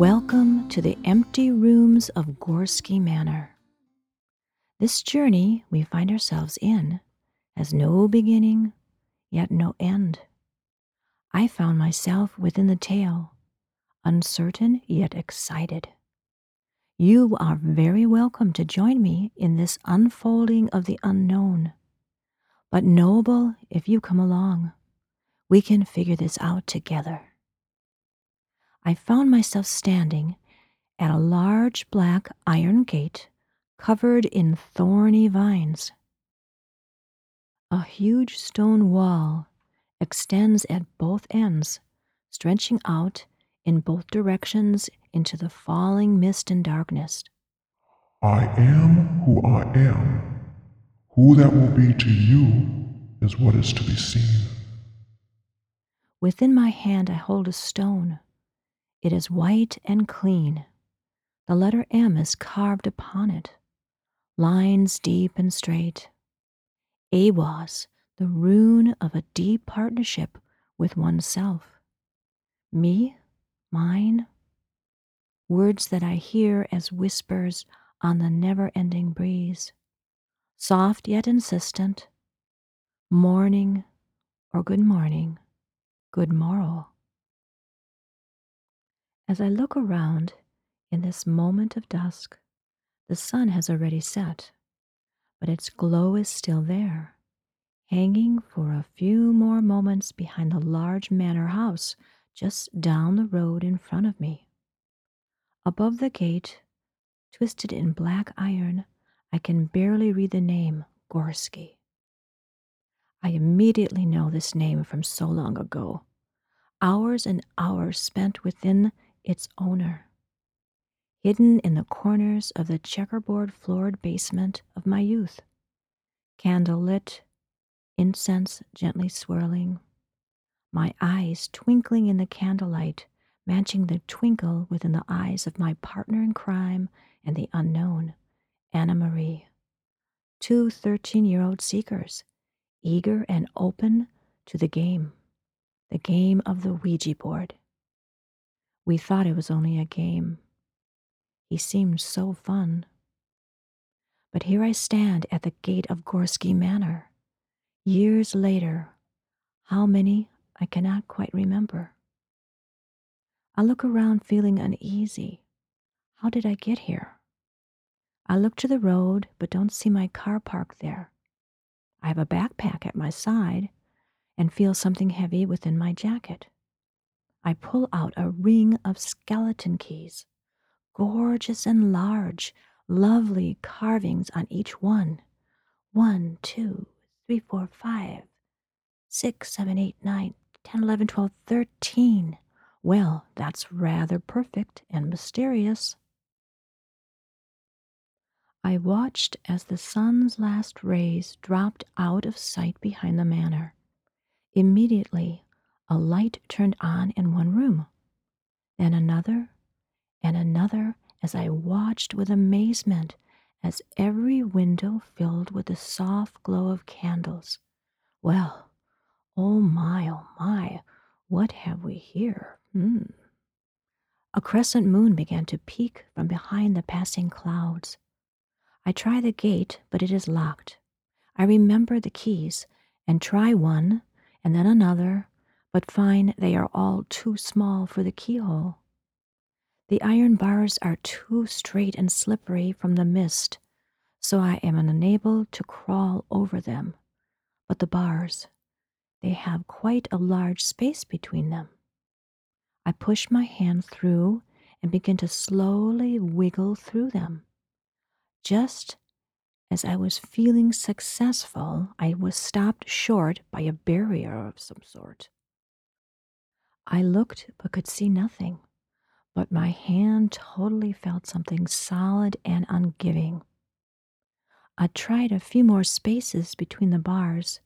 Welcome to the empty rooms of Gorski Manor. This journey we find ourselves in has no beginning, yet no end. I found myself within the tale, uncertain yet excited. You are very welcome to join me in this unfolding of the unknown. But Noble, if you come along, we can figure this out together. I found myself standing at a large black iron gate covered in thorny vines. A huge stone wall extends at both ends, stretching out in both directions into the falling mist and darkness. I am who I am. Who that will be to you is what is to be seen. Within my hand I hold a stone it is white and clean. The letter M is carved upon it, lines deep and straight. Ehwaz, the rune of a deep partnership with oneself. Me, mine, words that I hear as whispers on the never ending breeze, soft yet insistent, morning or good morning, good morrow. As I look around in this moment of dusk, the sun has already set, but its glow is still there, hanging for a few more moments behind the large manor house just down the road in front of me. Above the gate, twisted in black iron, I can barely read the name Gorski. I immediately know this name from so long ago. Hours and hours spent within its owner. Hidden in the corners of the checkerboard floored basement of my youth, candle lit, incense gently swirling, my eyes twinkling in the candlelight, matching the twinkle within the eyes of my partner in crime and the unknown, Anna Marie. Two 13 year old seekers, eager and open to the game, the game of the Ouija board. We thought it was only a game. He seemed so fun. But here I stand at the gate of Gorski Manor. Years later, how many I cannot quite remember. I look around feeling uneasy. How did I get here? I look to the road but don't see my car parked there. I have a backpack at my side and feel something heavy within my jacket. I pull out a ring of skeleton keys, gorgeous and large, lovely carvings on each one. One, two, three, four, five, six, seven, eight, nine, ten, eleven, twelve, thirteen. Well, that's rather perfect and mysterious. I watched as the sun's last rays dropped out of sight behind the manor. Immediately, a light turned on in one room, then another and another as I watched with amazement as every window filled with the soft glow of candles. Well, oh my, oh my, what have we here? Hmm. A crescent moon began to peek from behind the passing clouds. I try the gate, but it is locked. I remember the keys and try one and then another but find they are all too small for the keyhole. The iron bars are too straight and slippery from the mist, so I am unable to crawl over them. But the bars, they have quite a large space between them. I push my hand through and begin to slowly wiggle through them. Just as I was feeling successful, I was stopped short by a barrier of some sort. I looked but could see nothing, but my hand totally felt something solid and ungiving. I tried a few more spaces between the bars,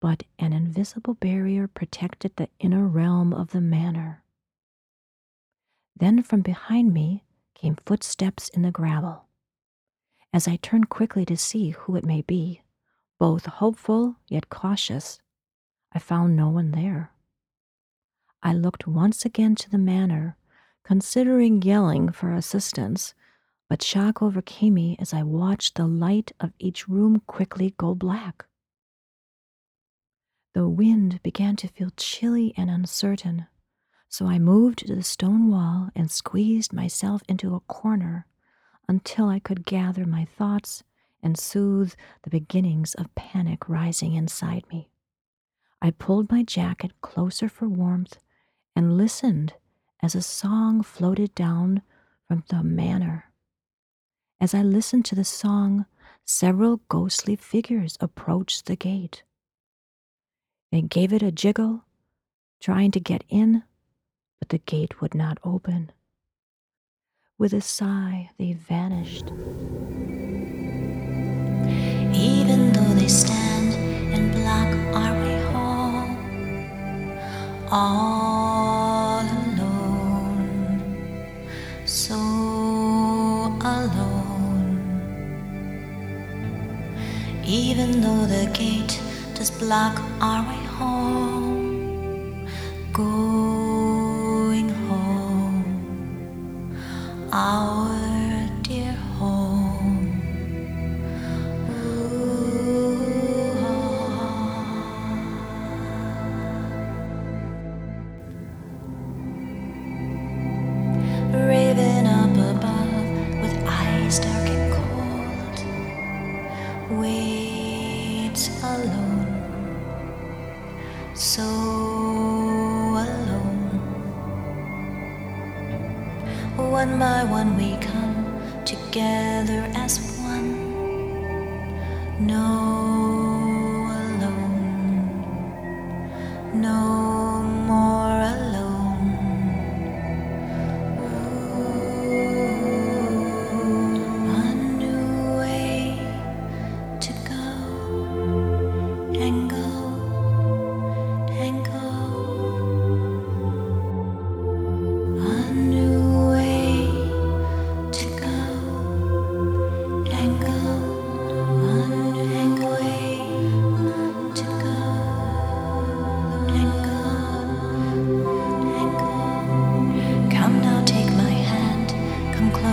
but an invisible barrier protected the inner realm of the manor. Then from behind me came footsteps in the gravel. As I turned quickly to see who it may be, both hopeful yet cautious, I found no one there. I looked once again to the manor, considering yelling for assistance, but shock overcame me as I watched the light of each room quickly go black. The wind began to feel chilly and uncertain, so I moved to the stone wall and squeezed myself into a corner until I could gather my thoughts and soothe the beginnings of panic rising inside me. I pulled my jacket closer for warmth and listened as a song floated down from the manor. As I listened to the song, several ghostly figures approached the gate. They gave it a jiggle, trying to get in, but the gate would not open. With a sigh, they vanished. Even though they stand and block our way home, all though the gate. Does block our way alone, so alone. One by one we come together as one. No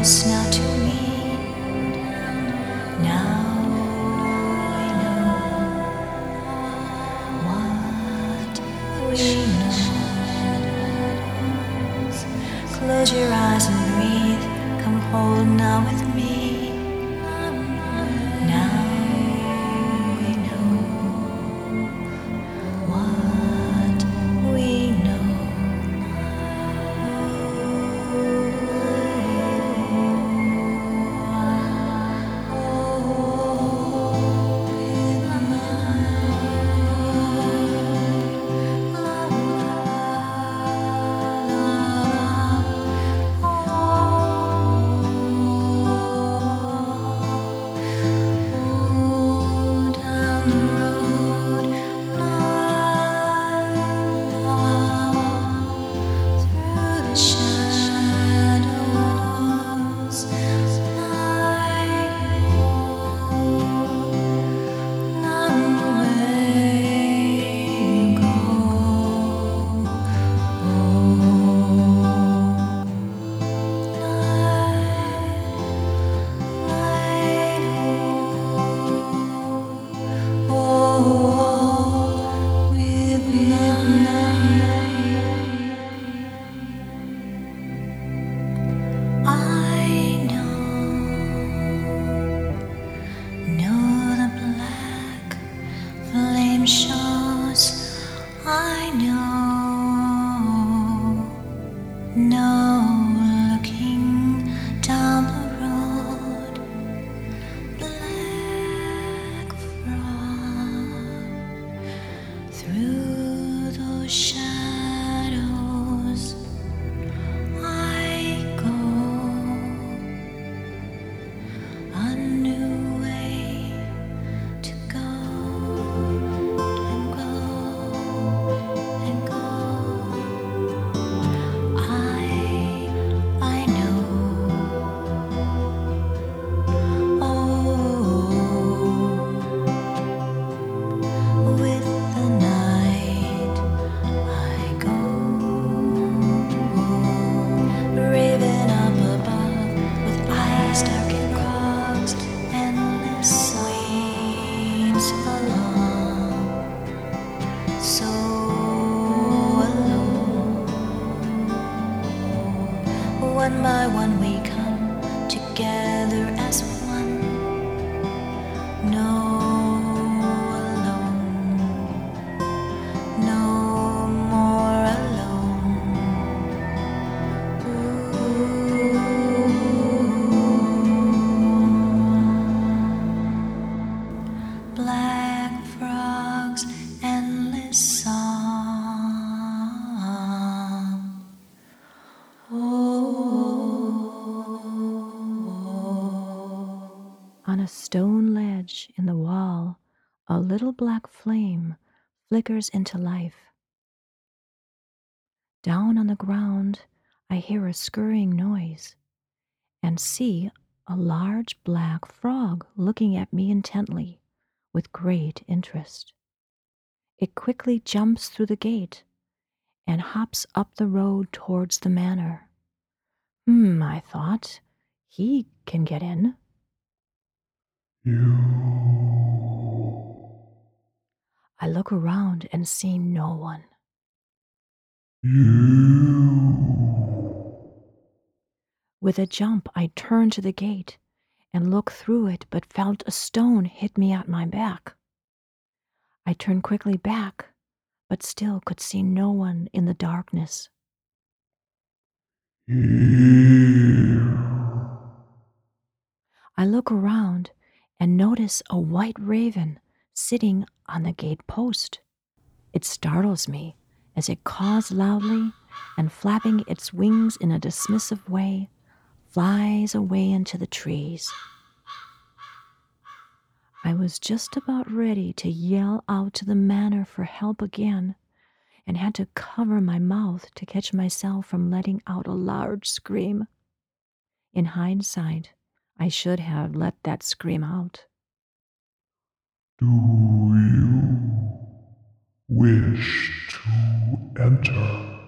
Come in the wall, a little black flame flickers into life. Down on the ground, I hear a scurrying noise and see a large black frog looking at me intently with great interest. It quickly jumps through the gate and hops up the road towards the manor. Hmm, I thought, he can get in. You. I look around and see no one. You. With a jump, I turn to the gate and look through it, but felt a stone hit me at my back. I turned quickly back, but still could see no one in the darkness. Here. I look around and notice a white raven sitting on the gate post. It startles me as it caws loudly and, flapping its wings in a dismissive way, flies away into the trees. I was just about ready to yell out to the manor for help again and had to cover my mouth to catch myself from letting out a large scream. In hindsight, I should have let that scream out. Do you wish to enter?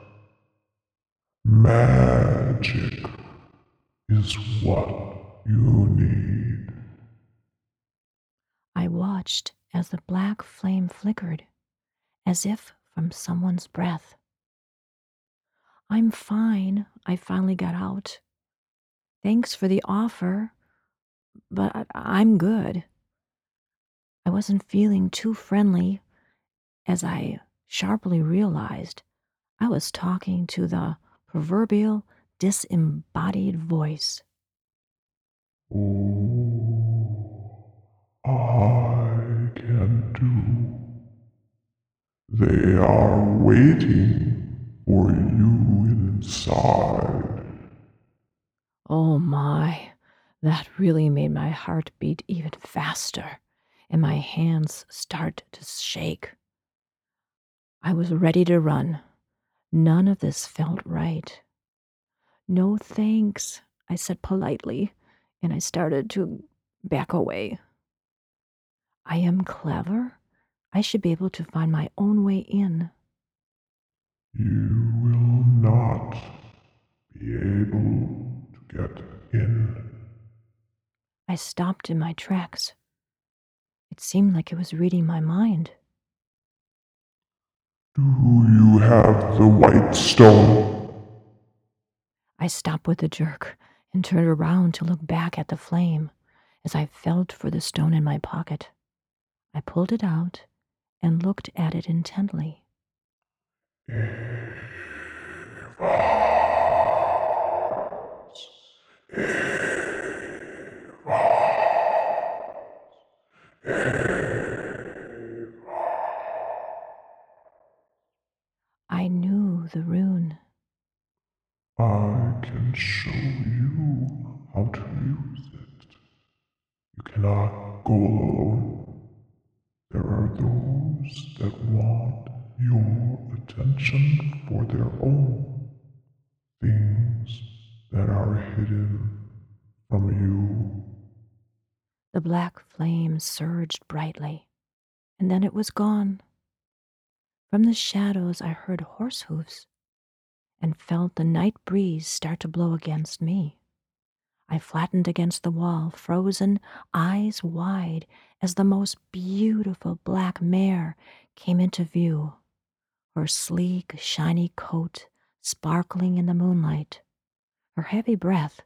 Magic is what you need. I watched as the black flame flickered, as if from someone's breath. I'm fine, I finally got out. Thanks for the offer, but I'm good. I wasn't feeling too friendly as I sharply realized I was talking to the proverbial disembodied voice. Oh, I can do. They are waiting for you inside. Oh my, that really made my heart beat even faster and my hands start to shake. I was ready to run. None of this felt right. No thanks, I said politely, and I started to back away. I am clever. I should be able to find my own way in. You will not be able to get. I stopped in my tracks. It seemed like it was reading my mind. Do you have the white stone? I stopped with a jerk and turned around to look back at the flame as I felt for the stone in my pocket. I pulled it out and looked at it intently. I knew the rune. I can show you how to use it. You cannot go alone. There are those that want your attention for their own things that are hidden from you. The black flame surged brightly, and then it was gone. From the shadows, I heard horse hoofs and felt the night breeze start to blow against me. I flattened against the wall, frozen, eyes wide, as the most beautiful black mare came into view, her sleek, shiny coat sparkling in the moonlight. Her heavy breath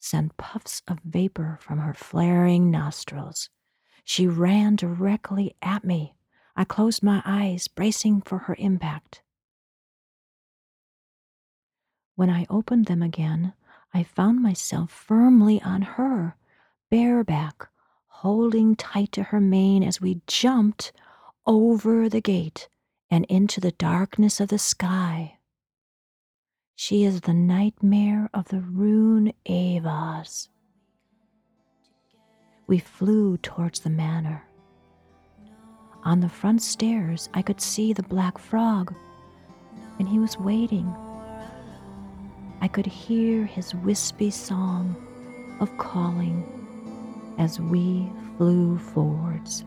sent puffs of vapor from her flaring nostrils. She ran directly at me. I closed my eyes, bracing for her impact. When I opened them again, I found myself firmly on her, bareback, holding tight to her mane as we jumped over the gate and into the darkness of the sky. She is the nightmare of the rune Ehwaz. we flew towards the manor. On the front stairs, I could see the black frog, and he was waiting. I could hear his wispy song of calling as we flew forwards.